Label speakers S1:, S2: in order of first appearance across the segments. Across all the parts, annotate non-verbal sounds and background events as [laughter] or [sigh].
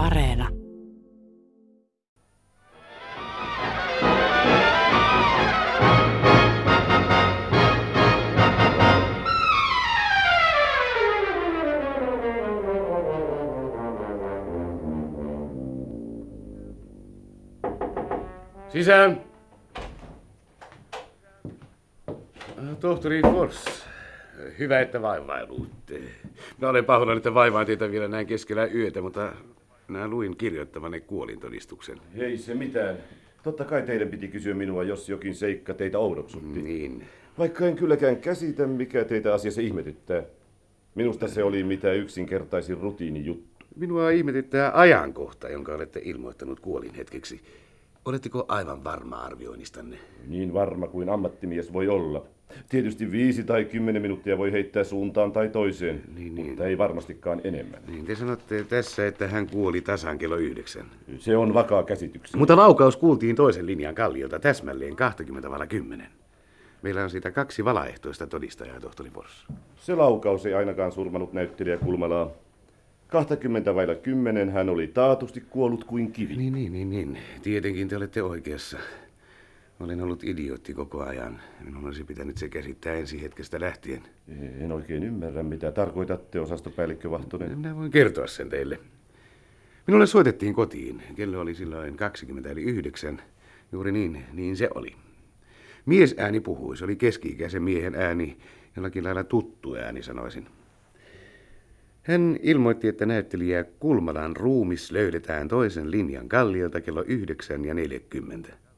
S1: Areena.
S2: Sisään! Tohtori Fors, hyvä, että vaivailuitte. Mä olen pahoillani, että vaivaan teitä vielä näin keskellä yötä, mutta minä luin kirjoittavanne kuolintodistuksen.
S3: Ei se mitään. Totta kai teidän piti kysyä minua, jos jokin seikka teitä oudoksutti.
S2: Niin.
S3: Vaikka en kylläkään käsitä, mikä teitä asiassa ihmetyttää. Minusta se oli mitä yksinkertaisin rutiinijuttu.
S2: Minua ihmetyttää ajankohta, jonka olette ilmoittanut kuolin hetkeksi. Oletteko aivan varma arvioinnistanne?
S3: Niin varma kuin ammattimies voi olla. Tietysti viisi tai kymmenen minuuttia voi heittää suuntaan tai toiseen,
S2: Niin, niin.
S3: mutta ei varmastikaan enemmän.
S2: Niin, te sanotte tässä, että hän kuoli tasan kello yhdeksän.
S3: Se on vakaa käsitykseni.
S2: Mutta laukaus kuultiin toisen linjan kalliolta täsmälleen 20 vala 10. Meillä on siitä kaksi valaehtoista todistajaa, tohtori Fors.
S3: Se laukaus ei ainakaan surmanut näyttelijä Kulmalaa. 20 vailla 10 hän oli taatusti kuollut kuin kivi.
S2: Niin, niin, niin, niin. Tietenkin te olette oikeassa. Olen ollut idiootti koko ajan. Minun olisi pitänyt se käsittää ensi hetkestä lähtien.
S3: En oikein ymmärrä, mitä tarkoitatte, osastopäällikkö Vahtonen.
S2: Minä voin kertoa sen teille. Minulle soitettiin kotiin. Kello oli silloin 20 eli 9. Juuri niin, niin se oli. Mies ääni puhui. Se oli keski-ikäisen miehen ääni, jollakin lailla tuttu ääni sanoisin. Hän ilmoitti, että näyttelijä Kulmalan ruumis löydetään toisen linjan kalliolta kello 9 ja 40.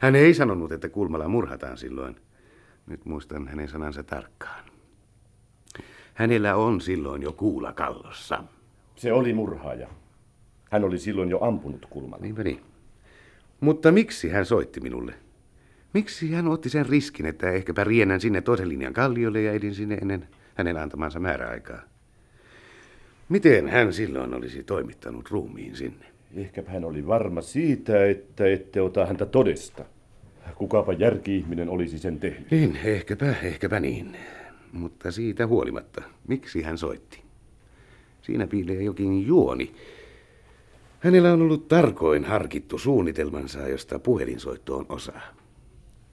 S2: Hän ei sanonut, että Kulmala murhataan silloin. Nyt muistan hänen sanansa tarkkaan. Hänellä on silloin jo kuula kallossa.
S3: Se oli murhaaja. Hän oli silloin jo ampunut kulman.
S2: Niinpä niin. Mutta miksi hän soitti minulle? Miksi hän otti sen riskin, että ehkäpä riennän sinne toisen linjan kalliolle ja edin sinne ennen hänen antamansa määräaikaa? Miten hän silloin olisi toimittanut ruumiin sinne?
S3: Ehkäpä hän oli varma siitä, että ette ota häntä todesta. Kukapa järki-ihminen olisi sen tehnyt.
S2: Niin, ehkäpä, ehkäpä niin. Mutta siitä huolimatta, miksi hän soitti? Siinä piilee jokin juoni. Hänellä on ollut tarkoin harkittu suunnitelmansa, josta puhelinsoitto on osa.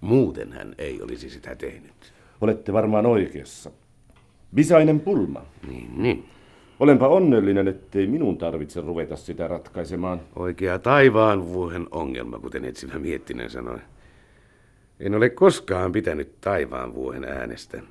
S2: Muuten hän ei olisi sitä tehnyt.
S3: Olette varmaan oikeassa. Visainen pulma.
S2: Niin, niin.
S3: Olenpa onnellinen, ettei minun tarvitse ruveta sitä ratkaisemaan.
S2: Oikea taivaan vuohen ongelma, kuten etsivä Miettinen sanoi. En ole koskaan pitänyt taivaan vuohen äänestä.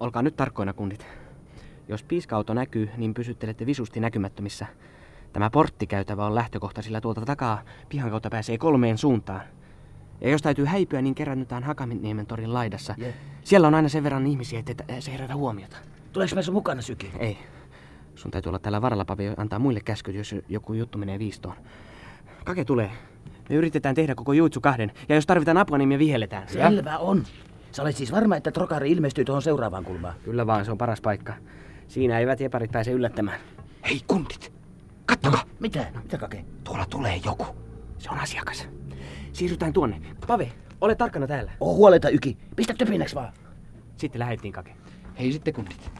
S4: Olkaa nyt tarkkoina, kunnit. Jos piiskauto näkyy, niin pysyttelette visusti näkymättömissä. Tämä porttikäytävä on lähtökohta, sillä tuolta takaa pihan kautta pääsee kolmeen suuntaan. Ja jos täytyy häipyä, niin keräännytään Hakaniemen torin laidassa.
S5: Je.
S4: Siellä on aina sen verran ihmisiä, että se herätä huomiota.
S5: Tuleeko mä sun mukana, Syki?
S4: Ei. Sun täytyy olla täällä varalla, Pavi, antaa muille käskyt, jos joku juttu menee viistoon. Kake tulee. Me yritetään tehdä koko juitsu kahden, ja jos tarvitaan apua, niin me vihelletään.
S5: Selvä on. Sä olet siis varma, että Trokari ilmestyy tuohon seuraavaan kulmaan.
S4: Kyllä vaan, se on paras paikka. Siinä eivät jeparit pääse yllättämään.
S6: Hei kundit, kattokaa,
S5: Mitä? Mitä kake?
S6: tuolla tulee joku.
S4: Se on asiakas. Siirrytään tuonne. Pave, ole tarkkana täällä.
S5: Oo huoleta Yki. Pistä töpinäks vaan.
S4: Sitten lähettiin kake.
S6: Hei sitten kundit.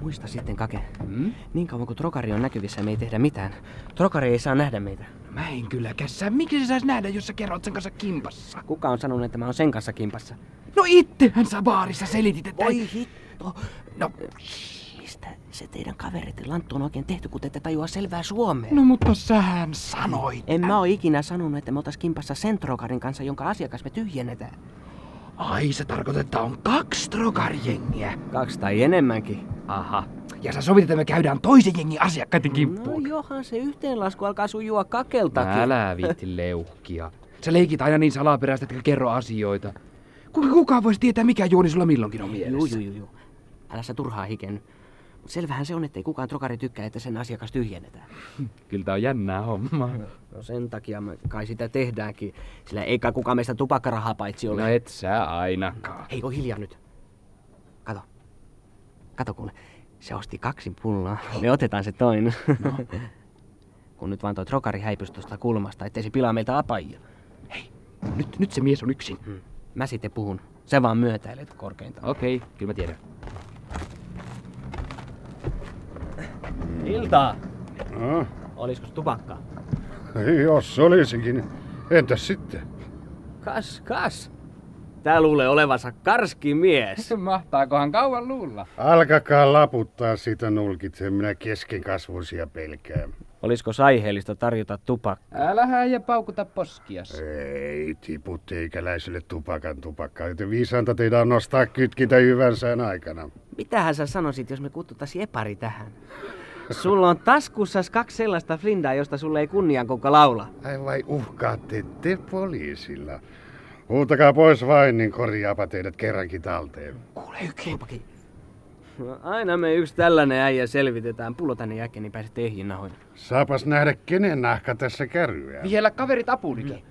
S4: Muista sitten, Kake.
S6: Hmm?
S4: Niin kauan kuin Trokari on näkyvissä, me ei tehdä mitään. Trokari ei saa nähdä meitä.
S6: Mä en kyllä kässä. Miksi se sais nähdä, jos sä kerrot sen kanssa kimpassa?
S4: Kuka on sanonut, että mä oon sen kanssa kimpassa?
S6: No ittehän sä baarissa selitit, että...
S4: Oi hitto!
S6: No,
S4: Mistä se teidän kaverit Lanttu on oikein tehty, kun te ette tajua selvää suomea?
S6: no mutta sähän sanoit.
S4: En mä oo ikinä sanonut, että me oltais kimpassa sen Trokarin kanssa, jonka asiakas me tyhjennetään.
S6: Ai se tarkoittaa, että on kaksi trokarjengiä.
S4: Kaksi tai enemmänkin.
S6: Aha. Ja sä sovit, että me käydään toisen jengin asiakkaiden
S4: No
S6: kimppuun.
S4: johan se yhteenlasku alkaa sujua kakeltakin.
S6: Älä viitti leuhkia. Sä leikit aina niin salaperäistä, että kerro asioita. Kuka kukaan voisi tietää, mikä juoni sulla milloinkin on mielessä?
S4: Juu, juu, juu. Älä sä turhaa hikenny. Mut selvähän se on, ettei kukaan trokari tykkää, että sen asiakas tyhjennetään. [laughs]
S6: Kyllä tää on jännää homma.
S4: No sen takia me kai sitä tehdäänkin, sillä eikä kukaan meistä tupakkarahaa paitsi ole.
S6: No et sä ainakaan.
S4: Hei, oo hiljaa nyt. Kato. Kato kuule. Se osti kaksi pulloa. Me otetaan se toinen. No. [laughs] Kun nyt vaan toi trokari häipyisi tuosta kulmasta, ettei se pilaa meiltä apajia.
S6: Hei, nyt, nyt se mies on yksin. Hmm.
S4: Mä sitten puhun. Se vaan myötäilet korkeintaan.
S6: Okei, okay, kyllä mä tiedän.
S4: Iltaa!
S7: No,
S4: Olisiko tupakkaa?
S7: jos olisikin. Entäs sitten?
S4: Kas, kas. Tää luulee olevansa karski mies. [laughs]
S6: Mahtaakohan kauan luulla?
S7: Alkakaa laputtaa sitä nulkit, en minä keskenkasvuisia pelkää.
S4: Olisiko saiheellista tarjota tupakkaa?
S6: Älä ja paukuta poskias.
S7: Ei tipu teikäläiselle tupakan tupakkaa, joten viisainta teidän on nostaa kytkintä hyvän sään aikana.
S4: Mitähän sä sanoisit, jos me kutsuttaisiin epari tähän? Sulla on taskussas kaksi sellaista flindaa, josta sulle ei kunniankoukka laula.
S7: Ai vai uhkaatte te poliisilla? Huutakaa pois vain, niin korjaapa teidät kerrankin talteen.
S6: Kuule yki.
S4: No, aina me yksi tällainen äijä selvitetään. Pullo tänne jälkeen, niin pääset ehjiin nahoin.
S7: Saapas nähdä, kenen nahka tässä kärryää.
S6: Vielä kaverit apuunikin.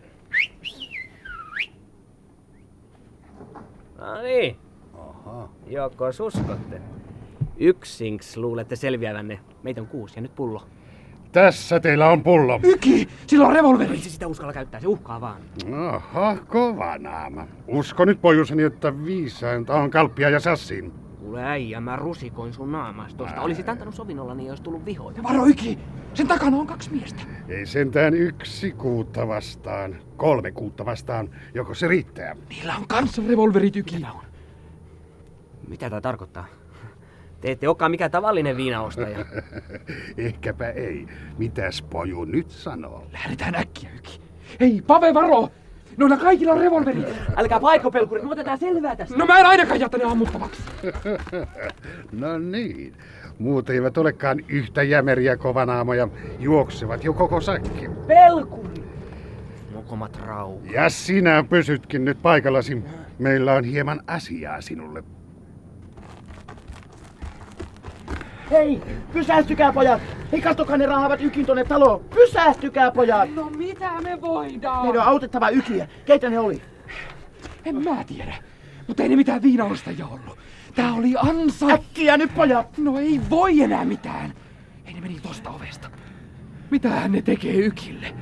S4: No niin.
S7: Aha.
S4: Joko uskotte? Yksinks luulette selviävänne. Meitä on kuusi ja nyt pullo.
S7: Tässä teillä on pullo.
S6: Yki! Sillä on revolveri!
S4: Ei se sitä uskalla käyttää, se uhkaa vaan.
S7: Aha, kova naama. Usko nyt pojuseni, että viisainta on kalppia ja sassin.
S4: Kuule äijä, mä rusikoin sun naamastosta. Olisit antanut sovinnolla, niin olisi tullut vihoja.
S6: Varo Yki! Sen takana on kaksi miestä.
S7: Ei sentään yksi kuutta vastaan, kolme kuutta vastaan, joko se riittää.
S6: Niillä on kanssa revolverit Yki.
S4: Mitä tää tarkoittaa? Te ette olekaan mikään tavallinen viinaostaja. [laughs]
S7: Ehkäpä ei. Mitäs poju nyt sanoo?
S6: Lähdetään äkkiä Yki. Hei, Pave varo! Noilla kaikilla on revolverit. [laughs]
S4: Älkää paikopelkurit, me otetaan selvää tästä.
S6: No mä en ainakaan jätä ne ammuttavaksi. [laughs]
S7: no niin. Muut eivät olekaan yhtä jämeriä kovanaamoja. Juoksevat jo koko säkki.
S4: Pelkuri! Mokomat.
S7: Ja sinä pysytkin nyt paikallasi. Meillä on hieman asiaa sinulle.
S5: Hei, pysähtykää pojat! Hei, kattokaa ne raahavat ykin tonne taloon! Pysähtykää pojat!
S6: No mitä me voidaan?
S5: Meidän on autettava ykiä. Keitä ne oli?
S6: En mä tiedä. Mutta ei ne mitään viinaostajia ollut. Tää oli ansa.
S5: Äkkiä nyt pojat!
S6: No ei voi enää mitään. Ei ne meni tosta ovesta. Mitähän ne tekee ykille?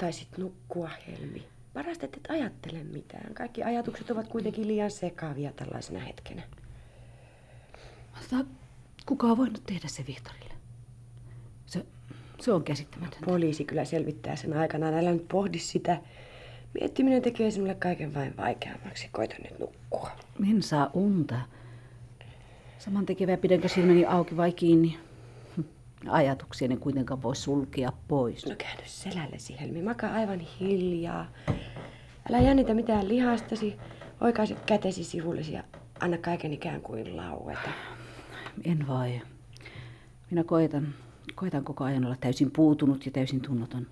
S1: Koettaisit nukkua, Helmi. Parasta, et et ajattele mitään. Kaikki ajatukset ovat kuitenkin liian sekavia tällaisena hetkenä.
S8: Mutta kuka on voinut tehdä se Vihtorille? Se, se on käsittämätöntä.
S1: Poliisi kyllä selvittää sen aikanaan. Älä nyt pohdi sitä. Miettiminen tekee sinulle kaiken vain vaikeammaksi. Koita nyt nukkua.
S8: En saa unta. Saman tekevä pidänkö silmäni auki vai kiinni. Ajatuksia en kuitenkaan voi sulkea pois.
S1: No käänny selällesi, Helmi. Makaa aivan hiljaa. Älä jännitä mitään lihastasi. Oikaise kätesi sivullesi ja anna kaiken ikään kuin laueta.
S8: En voi. Minä koitan, koitan koko ajan olla täysin puutunut ja täysin tunnoton.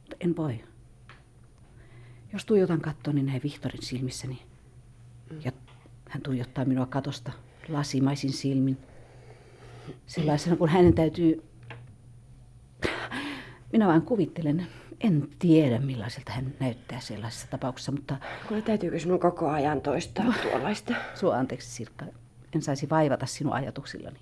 S8: Mutta en voi. Jos tuijotan kattoon, niin näen Vihtorin silmissäni. Ja hän tuijottaa minua katosta lasimaisin silmin. Sellaisena, kun hänen täytyy... Minä vain kuvittelen. En tiedä, millaiselta hän näyttää sellaisessa tapauksessa, mutta
S1: Kuule, täytyykö sinun koko ajan toistaa tuollaista?
S8: sua anteeksi Sirkka. En saisi vaivata sinun ajatuksillani.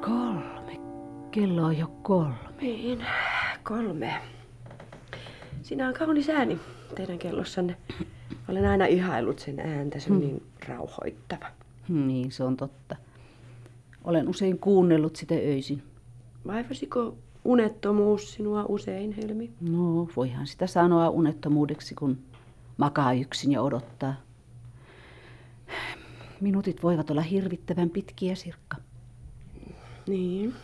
S8: Kolme. Kello on jo kolme.
S1: Niin, kolme. Siinä on kaunis ääni teidän kellossanne. Olen aina ihailut sen ääntä, se on niin rauhoittava.
S8: Niin, se on totta. Olen usein kuunnellut sitä öisin.
S1: Vaivasiko unettomuus sinua usein, Helmi?
S8: No, voihan sitä sanoa unettomuudeksi, kun makaa yksin ja odottaa. Minuutit voivat olla hirvittävän pitkiä, Sirkka.
S1: Niin.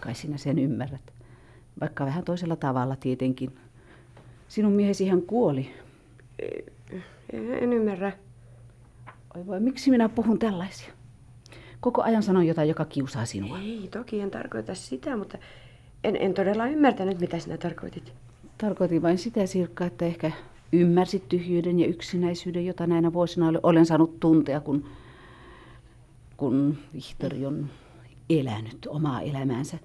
S8: Kai sinä sen ymmärrät. Vaikka vähän toisella tavalla tietenkin. Sinun miehesi ihan kuoli.
S1: En ymmärrä.
S8: Oi voi, miksi minä puhun tällaisia? Koko ajan sanon jotain, joka kiusaa sinua.
S1: Ei, toki en tarkoita sitä, mutta en, en todella ymmärtänyt, mitä sinä tarkoitit.
S8: Tarkoitin vain sitä, Sirkka, että ehkä ymmärsit tyhjyyden ja yksinäisyyden, jota näinä vuosina olen saanut tuntea, kun, kun Vihtori on elänyt omaa elämäänsä.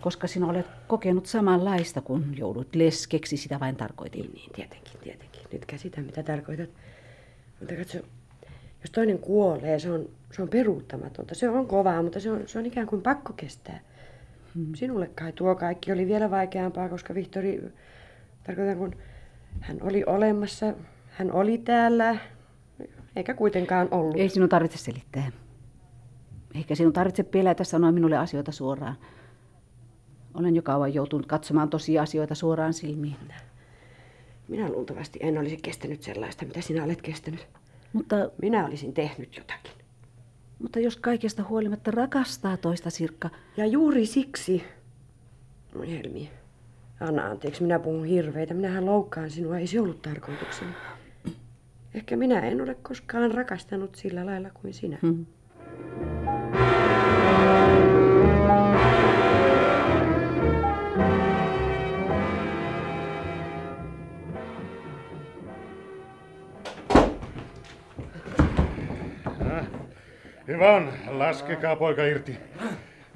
S8: Koska sinä olet kokenut samanlaista, kun joudut leskeksi, sitä vain tarkoitin.
S1: Niin, niin, tietenkin, tietenkin. Nyt käsitän, mitä tarkoitat. Mutta katso, jos toinen kuolee, se on, se on peruuttamatonta. Se on kovaa, mutta se on, se on ikään kuin pakko kestää. Hmm. Sinulle kai tuo kaikki oli vielä vaikeampaa, koska Vihtori, tarkoitan kun hän oli olemassa, hän oli täällä, eikä kuitenkaan ollut.
S8: Ei sinun tarvitse selittää. Eikä sinun tarvitse pelätä sanoa minulle asioita suoraan. Olen jo kauan joutunut katsomaan tosiasioita suoraan silmiin.
S1: Minä luultavasti en olisi kestänyt sellaista, mitä sinä olet kestänyt.
S8: Mutta,
S1: Minä olisin tehnyt jotakin.
S8: mutta jos kaikesta huolimatta rakastaa toista Sirkka,
S1: Ja juuri siksi... Helmi, anna anteeksi, minä puhun hirveitä. Minähän loukkaan sinua, ei se ollut tarkoitukseni. Ehkä minä en ole koskaan rakastanut sillä lailla kuin sinä.
S8: hmm.
S7: Hyvä on, laskekaa poika irti.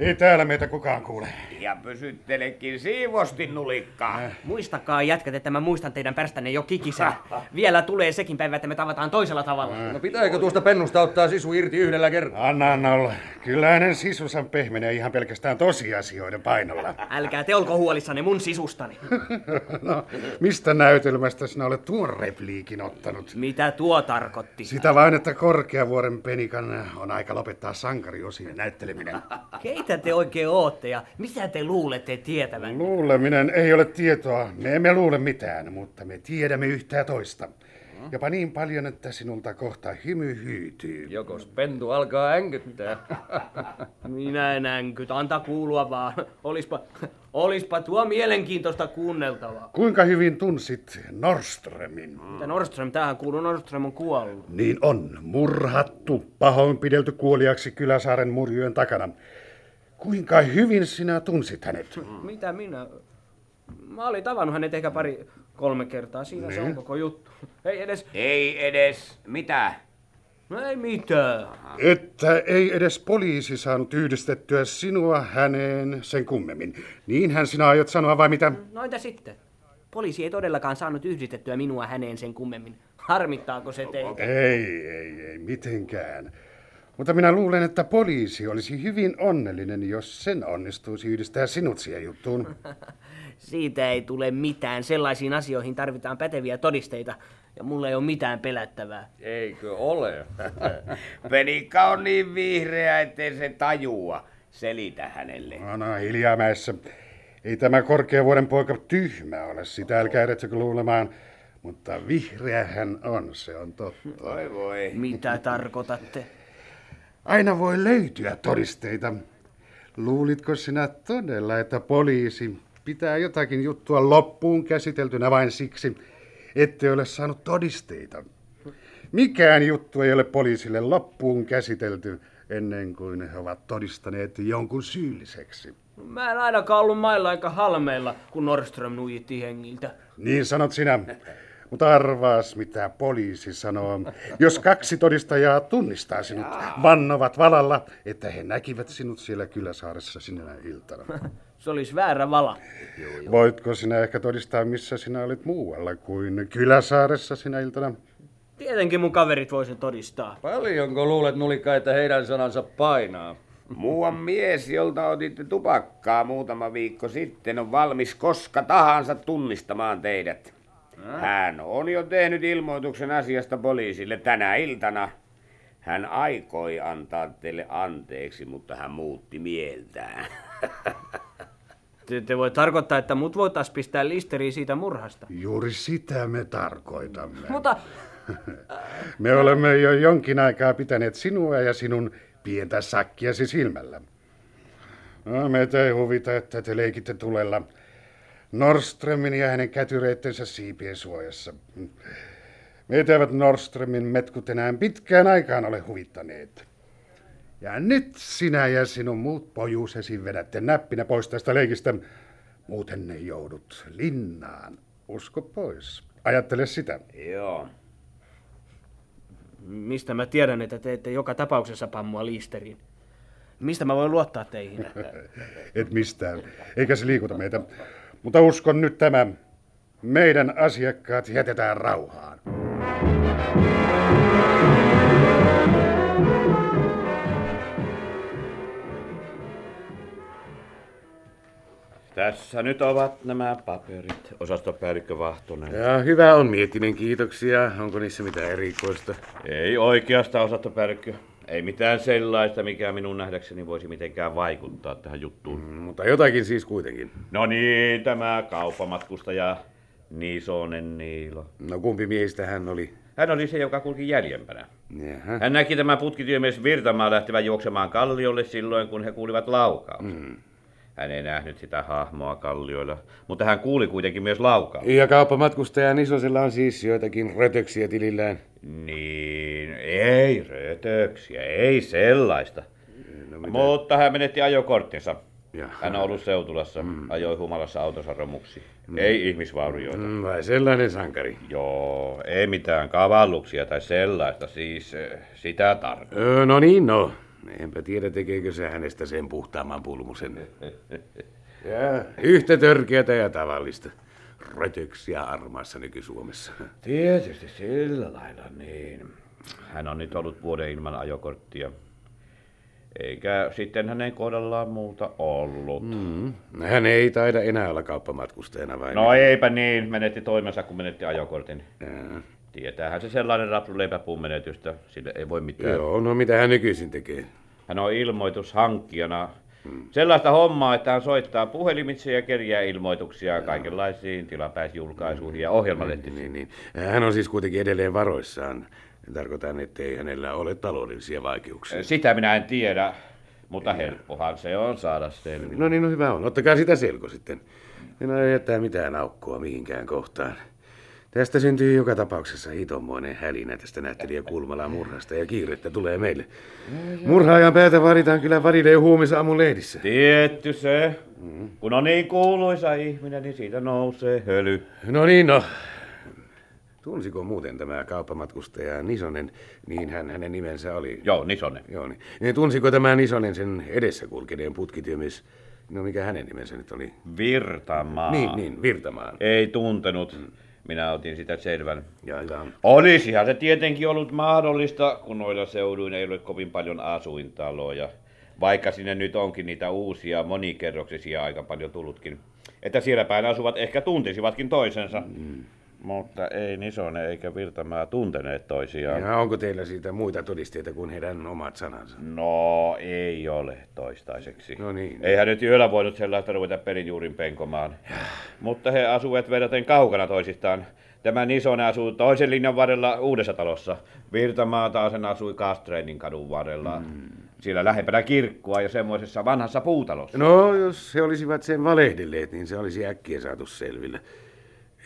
S7: Ei täällä meitä kukaan kuule.
S9: Ja pysyttelekin siivosti nulikkaa.
S4: Muistakaa jätkät, että mä muistan teidän pärstänne jo kikisen. Vielä tulee sekin päivä, että me tavataan toisella tavalla.
S10: No pitääkö tuosta pennusta ottaa sisu irti yhdellä kertaa?
S7: Anna, anna olla. Kyllä hänen sisunsa pehmenee ihan pelkästään tosiasioiden painolla. [laughs]
S4: Älkää te olko huolissanne mun sisustani. [laughs]
S7: No, mistä näytelmästä sinä olet tuon repliikin ottanut?
S4: Mitä tuo tarkoitti?
S7: Sitä vain, että Korkeavuoren penikan on aika lopettaa sankariosien näytteleminen.
S4: Keitä te oikein ootte ja mitä te luulette tietävän?
S7: Luuleminen ei ole tietoa. Me emme luule mitään, mutta me tiedämme yhtä ja toista. Jopa niin paljon, että sinulta kohta hymy hyytyy.
S10: Jokos pentu alkaa änkyttää. [laughs]
S4: Minä en änkyt, anta kuulua vaan. Olispa, olispa tuo mielenkiintoista kuunneltavaa.
S7: Kuinka hyvin tunsit Nordströmin?
S4: Mitä Nordström, tähän kuuluu, Nordström on kuollut.
S7: Niin on. Murhattu, pahoinpidelty kuoliaksi Kyläsaaren murjojen takana. Kuinka hyvin sinä tunsit hänet?
S4: Mitä minä? Mä olin tavannut hänet ehkä pari, kolme kertaa. Siinä se on
S7: Niin.
S4: koko juttu. [laughs] Ei edes,
S9: Ei edes. Mitä?
S4: no ei mitään.
S7: Että ei edes poliisi saanut yhdistettyä sinua häneen sen kummemmin. Niinhän sinä aiot sanoa vai mitä?
S4: No entä sitten? Poliisi ei todellakaan saanut yhdistettyä minua häneen sen kummemmin. Harmittaako se teitä?
S7: Ei, ei, ei mitenkään. Mutta minä luulen, että poliisi olisi hyvin onnellinen, jos sen onnistuisi yhdistää sinut siihen juttuun. [laughs]
S4: Siitä ei tule mitään. Sellaisiin asioihin tarvitaan päteviä todisteita. Ja mulla ei ole mitään pelättävää.
S10: Eikö ole? [laughs]
S9: Penikka on niin vihreä, ettei se tajua. Selitä hänelle.
S7: Anna hiljaa mäessä. Ei tämä korkeavuoden poika tyhmä ole, sitä älkää edetsäkö luulemaan. Mutta vihreä hän on, se on totta.
S9: Voi voi.
S4: Mitä tarkoitatte?
S7: Aina voi löytyä todisteita. Luulitko sinä todella, että poliisi pitää jotakin juttua loppuun käsiteltynä vain siksi, ette ole saanut todisteita? Mikään juttu ei ole poliisille loppuun käsitelty ennen kuin he ovat todistaneet jonkun syylliseksi.
S4: Mä en ainakaan ollut mailla eikä halmeilla, kun Nordström nuijitti hengiltä.
S7: Niin sanot sinä. Mutta arvaas, mitä poliisi sanoo. Jos kaksi todistajaa tunnistaa sinut, vannovat valalla, että he näkivät sinut siellä Kyläsaaressa sinä iltana. [laughs]
S4: Se olisi väärä vala.
S7: Voitko sinä ehkä todistaa, missä sinä olit muualla kuin Kyläsaaressa sinä iltana?
S4: Tietenkin mun kaverit voisi todistaa.
S10: Paljonko luulet nulikka, että heidän sanansa painaa?
S9: Muuan mies, jolta otitte tupakkaa muutama viikko sitten, on valmis koska tahansa tunnistamaan teidät. Hän on jo tehnyt ilmoituksen asiasta poliisille tänä iltana. Hän aikoi antaa teille anteeksi, mutta hän muutti mieltään. [laughs]
S4: Te, te voi tarkoittaa, että mut voitais pistää listeriin siitä murhasta.
S7: Juuri sitä me tarkoitamme.
S4: Mutta [laughs]
S7: Me olemme jo jonkin aikaa pitäneet sinua ja sinun pientä sakkiasi silmällä. No, meitä ei huvita, että te leikitte tulella Nordströmin ja hänen kätyreittensä siipien suojassa. Meitä eivät Nordströmin metkut enää pitkään aikaan ole huvittaneet. Ja nyt sinä ja sinun muut pojuusesi vedätte näppinä pois tästä leikistä. Muuten ne joudut linnaan. Usko pois.
S2: Ajattele sitä.
S11: Joo.
S4: Mistä mä tiedän, että te ette joka tapauksessa pammua liisteriin? Mistä mä voin luottaa teihin? [laughs]
S2: Et mistään. Eikä se liikuta meitä. Mutta uskon nyt tämä. Meidän asiakkaat jätetään rauhaan.
S11: Tässä nyt ovat nämä paperit, osastopäällikkö Vahtonen.
S2: Ja hyvä on Miettinen, kiitoksia. Onko niissä mitään erikoista?
S11: Ei oikeasta osastopäällikkö. Ei mitään sellaista, mikä minun nähdäkseni voisi mitenkään vaikuttaa tähän juttuun.
S2: Mm, mutta jotakin siis kuitenkin.
S11: No niin, tämä kauppamatkustaja Nisonen Niilo.
S2: No kumpi miehistä hän oli?
S11: Hän oli se, joka kulki jäljempänä.
S2: Jaha.
S11: Hän näki tämän putkityömies Virtamaa lähtevän juoksemaan kalliolle silloin, kun he kuulivat laukauksen. Mm. Hän ei nähnyt sitä hahmoa kallioilla, mutta hän kuuli kuitenkin myös laukauksen.
S2: Ja kauppamatkustaja Nisosella on siis joitakin rötöksiä tilillään.
S11: Niin, ei rötöksiä, ei sellaista.
S2: No, mitä?
S11: Mutta hän menetti ajokorttinsa.
S2: Jaha.
S11: Hän on ollut seutulassa, mm. ajoi humalassa autonsa romuksi. Mm. Ei ihmisvaurioita. Mm.
S2: Mm, vai sellainen sankari?
S11: Joo, ei mitään kavalluksia tai sellaista, siis eh, sitä tarkoittaa.
S2: Öö, no niin, no. Enpä tiedä, tekeekö se hänestä sen puhtaamman pulmusen. ja, yhtä törkeätä ja tavallista. Rötöksiä armaassa nyky-Suomessa.
S11: Tietysti sillä lailla, niin. Hän on nyt ollut vuoden ilman ajokorttia. Eikä sitten hänen kohdallaan muuta ollut.
S2: Mm. Hän ei taida enää olla kauppamatkustajana vai?
S11: No eipä niin, menetti toimensa kun menetti ajokortin.
S2: Jaa.
S11: Tietäähän se sellainen rapsu leipäpuun menetystä, sille ei voi mitään.
S2: Joo, no mitä hän nykyisin tekee?
S11: Hän on ilmoitushankkijana. Hmm. Sellaista hommaa, että hän soittaa puhelimitse ja kerjää ilmoituksia kaikenlaisiin tilapäisjulkaisuihin ja ohjelmalehtiin.
S2: Niin, niin. Hän on siis kuitenkin edelleen varoissaan. Tarkoitan, ettei hänellä ole taloudellisia vaikeuksia.
S11: Sitä minä en tiedä, mutta helppohan se on saada selville.
S2: No niin, no hyvä on. Ottakaa sitä selko sitten. En aio jättää mitään aukkoa mihinkään kohtaan. Tästä syntyy joka tapauksessa hitommoinen hälinä tästä näyttelijä Kulmalan murhasta ja kiirettä tulee meille. Murhaajan päätä varitaan kyllä varille huumisaamun lehdissä.
S11: Tietty se. Kun on niin kuuluisa ihminen, niin siitä nousee höly.
S2: No niin, no. Tunsiko muuten tämä kauppamatkustaja Nisonen, niin hän hänen nimensä oli?
S11: Joo, Nisonen.
S2: Joo, niin. niin tunsiko tämä Nisonen sen edessä kulkeneen putkityömies? No mikä hänen nimensä nyt oli?
S11: Virtamaa.
S2: Niin, niin, Virtamaan.
S11: Ei tuntenut. Minä otin sitä selvän.
S2: Ja, ja.
S11: Olisihan se tietenkin ollut mahdollista, kun noilla seuduin ei ole kovin paljon asuintaloja. Vaikka sinne nyt onkin niitä uusia monikerroksisia aika paljon tullutkin. Että siellä päin asuvat ehkä tuntisivatkin toisensa. Mm. Mutta ei Nisonen eikä Virtamaa tunteneet toisiaan.
S2: Ja onko teillä siitä muita todisteita kuin heidän omat sanansa?
S11: No, ei ole toistaiseksi.
S2: No niin.
S11: Eihän nyt yöllä voinut sellaista ruveta perinjuurin penkomaan. Mutta he asuivat verraten kaukana toisistaan. Tämä Nisonen asuu toisen linjan varrella uudessa talossa. Virtamaa taas asui Kastreinin kadun varrella. Mm. Siellä lähempänä kirkkoa ja semmoisessa vanhassa puutalossa.
S2: No, jos he olisivat sen valehdelleet, niin se olisi äkkiä saatu selville.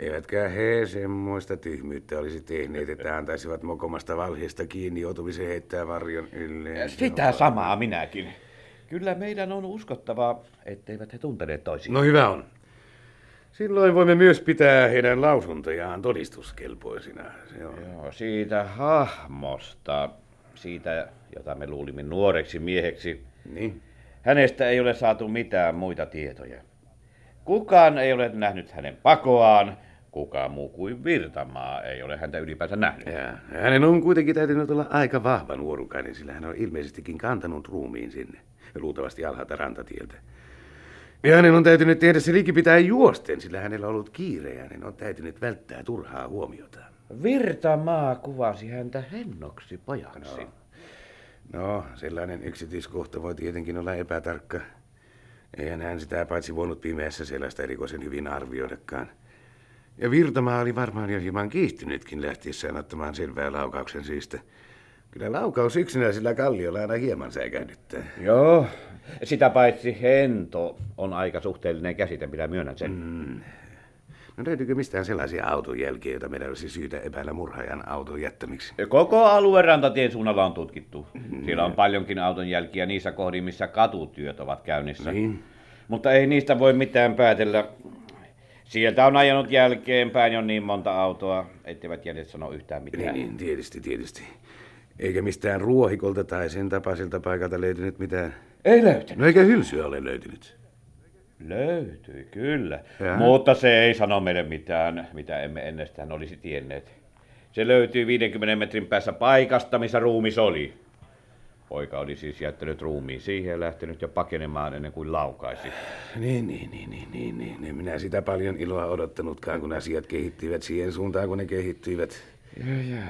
S2: Eivätkä he semmoista tyhmyyttä olisi tehneet, että antaisivat mokomasta valheesta kiinni joutumisen heittää varjon ylleen.
S11: Sitä samaa minäkin. Kyllä meidän on uskottavaa, etteivät he tunteneet toisiaan.
S2: No hyvä on. Silloin voimme myös pitää heidän lausuntojaan todistuskelpoisina. Se on.
S11: Joo, siitä hahmosta, siitä, jota me luulimme nuoreksi mieheksi.
S2: Niin.
S11: Hänestä ei ole saatu mitään muita tietoja. Kukaan ei ole nähnyt hänen pakoaan, kukaan muu kuin Virtamaa ei ole häntä ylipäänsä nähnyt.
S2: Ja, hänen on kuitenkin täytynyt olla aika vahva nuorukainen, sillä hän on ilmeisestikin kantanut ruumiin sinne, luultavasti alhaalta rantatieltä. Ja hänen on täytynyt tehdä se pitää juosten, sillä hänellä on ollut kiire ja hänen on täytynyt välttää turhaa huomiota.
S11: Virtamaa kuvasi häntä hennoksi pojaksi.
S2: No. No, sellainen yksityiskohta voi tietenkin olla epätarkka. Eihän hän sitä paitsi voinut pimeässä sellaista erikoisen hyvin arvioidakaan. Ja Virtamaa oli varmaan jo hieman kiihtynytkin lähtiessään ottamaan selvää laukauksen syystä. Kyllä laukaus yksinäisellä kalliolla aina hieman säikähdyttää.
S11: Joo, sitä paitsi hento on aika suhteellinen käsite, minä myönnän sen.
S2: Mm. No löytyykö mistään sellaisia auton jälkiä, joita meidän olisi syytä epäillä murhaajan auton jättämiksi?
S11: Koko alueen rantatien suunnalla on tutkittu. Siellä on paljonkin auton jälkiä niissä kohdin, missä katutyöt ovat käynnissä.
S2: Niin.
S11: Mutta ei niistä voi mitään päätellä. Sieltä on ajanut jälkeenpäin jo niin monta autoa, etteivät jäljet sano yhtään
S2: Niin,
S11: mitään.
S2: niin, tietysti, tietysti. Eikä mistään ruohikolta tai sen tapaisilta paikalta löytynyt mitään.
S11: Ei löytynyt.
S2: No eikä hylsyä ole löytynyt.
S11: Löytyi, kyllä.
S2: Jaha.
S11: Mutta se ei sano meille mitään, mitä emme ennestään olisi tienneet. Se löytyy 50 metrin päässä paikasta, missä ruumis oli. Poika oli siis jättänyt ruumiin siihen ja lähtenyt jo pakenemaan ennen kuin laukaisi.
S2: Niin, niin, niin, niin, niin, niin. En minä sitä paljon iloa odottanutkaan, kun asiat kehittyivät siihen suuntaan, kun ne kehittyivät.
S11: Joo, joo.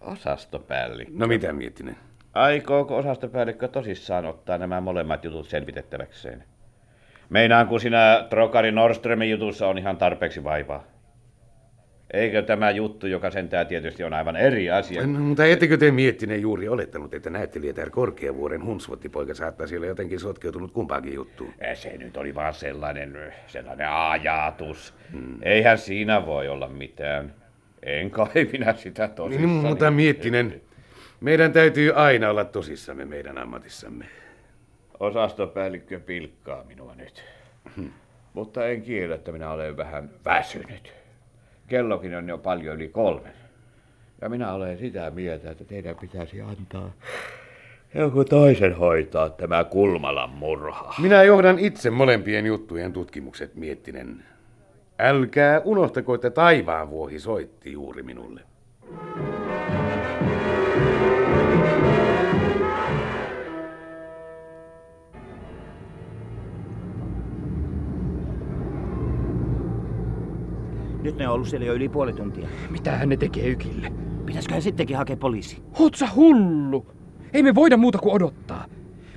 S11: Osastopäällikkö.
S2: No mitä miettinen?
S11: Aikooko osastopäällikkö tosissaan ottaa nämä molemmat jutut selvitettäväkseen? Meinaan, kun siinä Trokari Nordströmin jutussa on ihan tarpeeksi vaivaa. Eikö tämä juttu, joka sentään tietysti on aivan eri asia?
S2: No, mutta ettekö te miettinen juuri olettanut, että näyttelijätär Korkeavuoren hunsvottipoika saattaa siellä jotenkin sotkeutunut kumpaankin juttuun?
S11: Eh, Se nyt oli vaan sellainen, sellainen ajatus. Hmm. Eihän siinä voi olla mitään. En kai [laughs] minä sitä tosissani.
S2: Niin, mutta miettinen, meidän täytyy aina olla tosissamme meidän ammatissamme.
S11: Osastopäällikkö pilkkaa minua nyt. Mutta en kiellä, että minä olen vähän väsynyt. Kellokin on jo paljon yli kolmen. Ja minä olen sitä mieltä, että teidän pitäisi antaa joku toisen hoitaa tämä Kulmalan murha.
S2: Minä johdan itse molempien juttujen tutkimukset, miettinen. Älkää unohtako, että taivaan vuohi soitti juuri minulle.
S5: Nyt ne on ollut siellä jo yli puoli tuntia.
S6: Mitähän ne tekee ykille?
S5: Pitäisiköhän sittenkin hakea poliisi?
S6: Oot sä hullu? Ei me voida muuta kuin odottaa.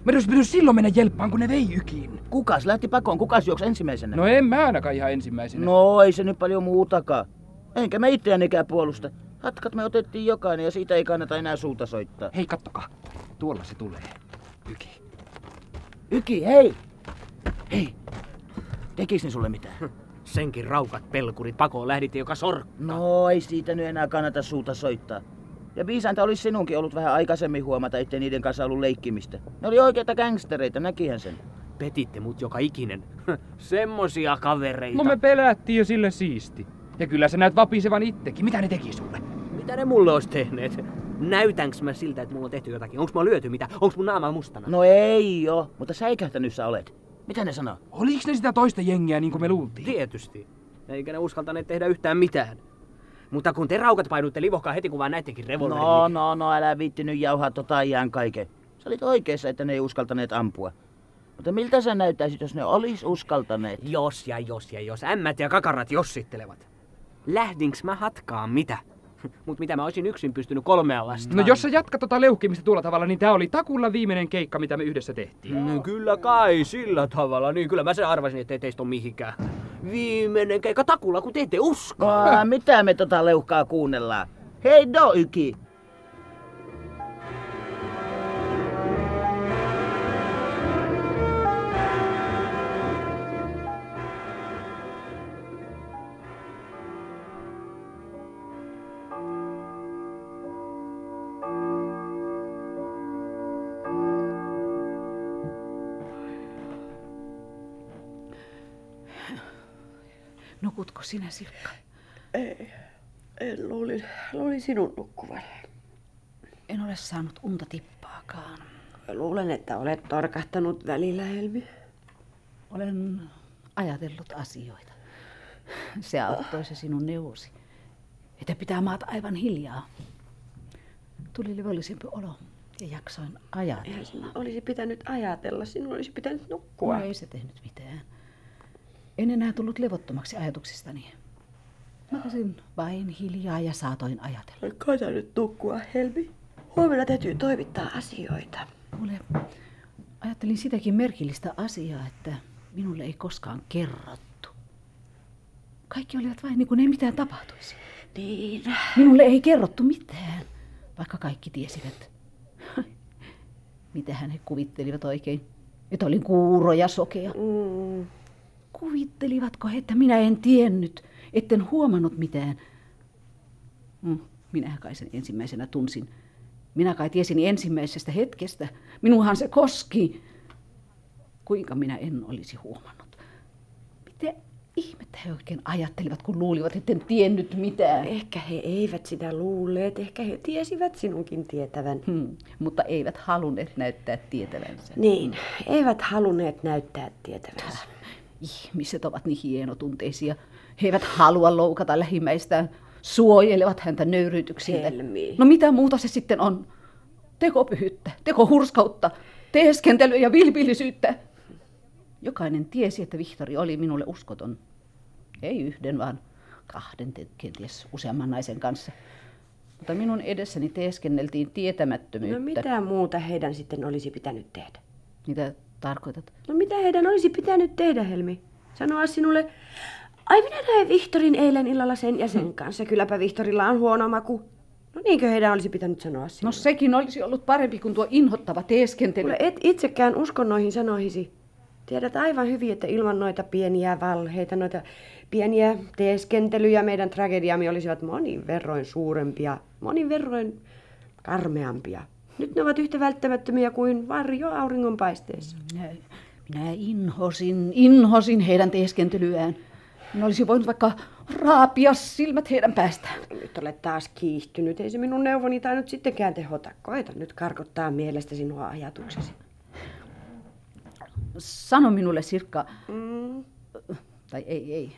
S6: Meidän olisi pitänyt silloin mennä jelppaan, kun ne vei ykiin.
S5: Kukas lähti pakoon? Kukas juoksi ensimmäisenä?
S6: No en mä ainakaan ihan ensimmäisenä.
S5: No ei se nyt paljon muutakaan. Enkä mä itseäänikään puolusta. Hatkat me otettiin jokainen ja siitä ei kannata enää suuta soittaa.
S6: Hei, kattokaa. Tuolla se tulee. Yki.
S5: Yki, hei! Hei! Tekis ne sulle mitään?
S4: Senkin raukat pelkurit pakoon lähditte joka sor.
S5: No ei siitä nyt enää kannata suuta soittaa. Ja viisanta olisi sinunkin ollut vähän aikaisemmin huomata, ettei niiden kanssa ollut leikkimistä. Ne oli oikeita gangstereita, näkihän sen.
S4: Petitte mut joka ikinen. [laughs] Semmosia kavereita.
S6: No me pelättiin jo sille siisti. Ja kyllä sä näet vapisevan ittekin. Mitä ne teki sulle?
S4: Mitä ne mulle ois tehneet? Näytänkö mä siltä, että mulla on tehty jotakin? Onks mä lyöty mitä? Onks mun naama mustana?
S5: No ei oo, mutta säikähtänyt sä olet. Mitä ne sanoo?
S6: Oliks ne sitä toista jengiä niin kuin me luultiin?
S4: Tietysti. Eikä ne uskaltaneet tehdä yhtään mitään. Mutta kun te raukat painuitte livohkaa heti, kun vaan näittekin revolverin.
S5: No, no, no, älä viitti nyt jauhaa tota iän kaiken. Sä olit oikeassa, että ne ei uskaltaneet ampua. Mutta miltä sä näyttäisit, jos ne olis uskaltaneet?
S4: Jos ja jos ja jos. Ämmät ja kakarat jossittelevat. Lähdinks mä hatkaan mitä? [laughs] Mut mitä mä olisin yksin pystynyt kolmea vastaan?
S6: No jos sä jatkat tota leuhkimista tuolla tavalla, niin tää oli takulla viimeinen keikka, mitä me yhdessä tehtiin.
S4: No, kyllä kai sillä tavalla. Niin kyllä mä sen arvasin, ettei teistä ole mihinkään. Viimeinen keikka takulla, kun te ette usko.
S5: Aa, mitä me tota leuhkaa kuunnellaan? Hei do,
S8: Nukutko sinä, Sirkka?
S1: Ei, en luulin, luulin sinun nukkuvan.
S8: En ole saanut unta tippaakaan.
S1: Luulen, että olet torkahtanut välillä, Helmi.
S8: Olen ajatellut asioita. Se auttoi se sinun neuvosi. Että pitää maata aivan hiljaa. Tuli levollisempi olo ja jaksoin ajatella.
S1: sinun olisi pitänyt ajatella, sinun olisi pitänyt nukkua.
S8: No ei se tehnyt mitään. En enää tullut levottomaksi ajatuksistani. Makasin vain hiljaa ja saatoin ajatella.
S1: Koita nyt nukkua, Helmi. Huomenna täytyy toimittaa asioita.
S8: Mulle ajattelin sitäkin merkillistä asiaa, että minulle ei koskaan kerrottu. Kaikki olivat vain niin kuin ei mitään tapahtuisi.
S1: Niin.
S8: Minulle ei kerrottu mitään, vaikka kaikki tiesivät. Mitähän he kuvittelivat oikein? Että olin kuuro ja sokea.
S1: Mm.
S8: Kuvittelivatko he, että minä en tiennyt, etten huomannut mitään? Mm, minä kai sen ensimmäisenä tunsin. Minä kai tiesin ensimmäisestä hetkestä. Minuhan se koski. Kuinka minä en olisi huomannut? Miten, Ihmettä he oikein ajattelivat, kun luulivat, etten tiennyt mitään.
S1: Ehkä he eivät sitä luulleet, ehkä he tiesivät sinunkin tietävän.
S8: Hmm, mutta eivät halunneet näyttää tietävänsä.
S1: Niin, eivät halunneet näyttää tietävänsä.
S8: Ihmiset ovat niin hienotunteisia. He eivät halua loukata lähimmäistään. Suojelevat häntä nöyryytyksiltä.
S1: Helmi.
S8: No mitä muuta se sitten on? Tekopyhyyttä, tekohurskautta, teeskentelyä ja vilpillisyyttä. Jokainen tiesi, että Vihtori oli minulle uskoton. Ei yhden, vaan kahden, kenties useamman naisen kanssa. Mutta minun edessäni teeskenneltiin tietämättömyyttä.
S1: No mitä muuta heidän sitten olisi pitänyt tehdä?
S8: Mitä tarkoitat?
S1: No mitä heidän olisi pitänyt tehdä, Helmi? Sanoa sinulle, ai minä näin Vihtorin eilen illalla sen ja sen kanssa. Kylläpä Vihtorilla on huono maku. No niinkö heidän olisi pitänyt sanoa sinulle?
S8: No sekin olisi ollut parempi kuin tuo inhottava teeskentely.
S1: Kuule, et itsekään usko noihin sanoihisi. Tiedät aivan hyvin, että ilman noita pieniä valheita, noita pieniä teeskentelyjä meidän tragediamme olisivat monin verroin suurempia, monin verroin karmeampia. Nyt ne ovat yhtä välttämättömiä kuin varjo auringonpaisteessa.
S8: Minä, minä inhosin, inhosin heidän teeskentelyään. Minä olisi voinut vaikka raapia silmät heidän päästään.
S1: Nyt olet taas kiihtynyt. Ei se minun neuvoni tainnut sittenkään tehota. Koita nyt karkottaa mielestä sinua ajatuksesi.
S8: Sano minulle, Sirkka,
S1: Mm.
S8: tai ei, ei,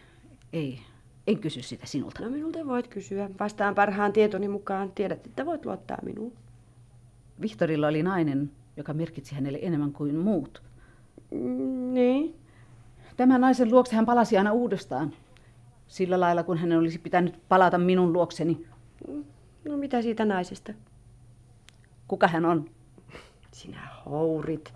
S8: ei, en kysy sitä sinulta.
S1: No minulta voit kysyä. Vastaan parhaan tietoni mukaan. Tiedät, että voit luottaa minuun.
S8: Vihtorilla oli nainen, joka merkitsi hänelle enemmän kuin muut.
S1: Niin.
S8: Tämän naisen luokse hän palasi aina uudestaan. Sillä lailla, kun hänen olisi pitänyt palata minun luokseni.
S1: No mitä siitä naisesta?
S8: Kuka hän on?
S1: Sinä hourit.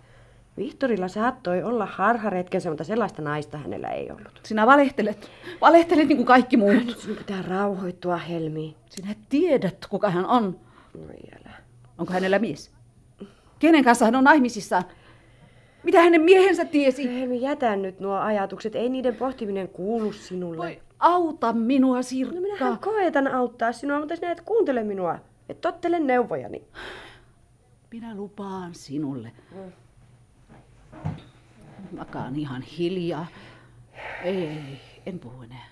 S1: Vihtorilla saattoi olla harharetkensä, mutta sellaista naista hänellä ei ollut.
S8: Sinä valehtelet. Valehtelet niin kuin kaikki muut.
S1: Nyt sinun pitää rauhoittua, Helmi.
S8: Sinä tiedät, kuka hän on.
S1: No älä.
S8: Onko hänellä mies? Kenen kanssa hän on naimisissaan? Mitä hänen miehensä tiesi?
S1: Helmi, jätä nyt nuo ajatukset. Ei niiden pohtiminen kuulu sinulle.
S8: Voi auta minua, Sirkka.
S1: No minähän koetan auttaa sinua, mutta sinä et kuuntele minua. Et tottele neuvojani.
S8: Minä lupaan sinulle. Makaan ihan hiljaa. Ei, en puhu enää.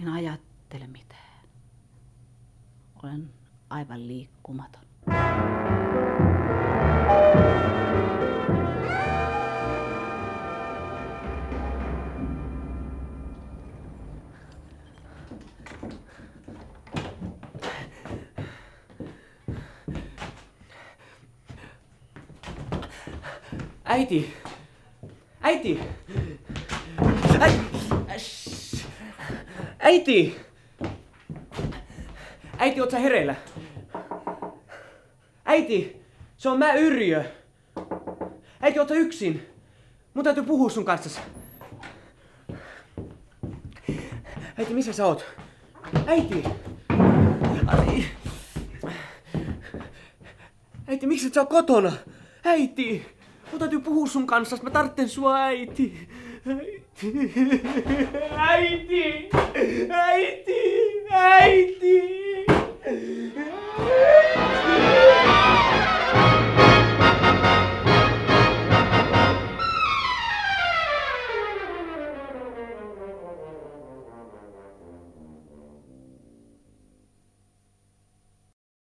S8: En ajattele mitään. Olen aivan liikkumaton.
S4: Äiti! Äiti! Äiti! Äiti, oot sä hereillä? Äiti! Se on mä Yrjö! Äiti, oot sä yksin? Mun täytyy puhua sun kanssa. Äiti, missä sä oot? Äiti! Ai. Äiti, miksi et sä oo kotona? Äiti! Mun täytyy puhua sun kanssa, mä tartten sua äiti. Äiti! Äiti! Äiti! Äiti!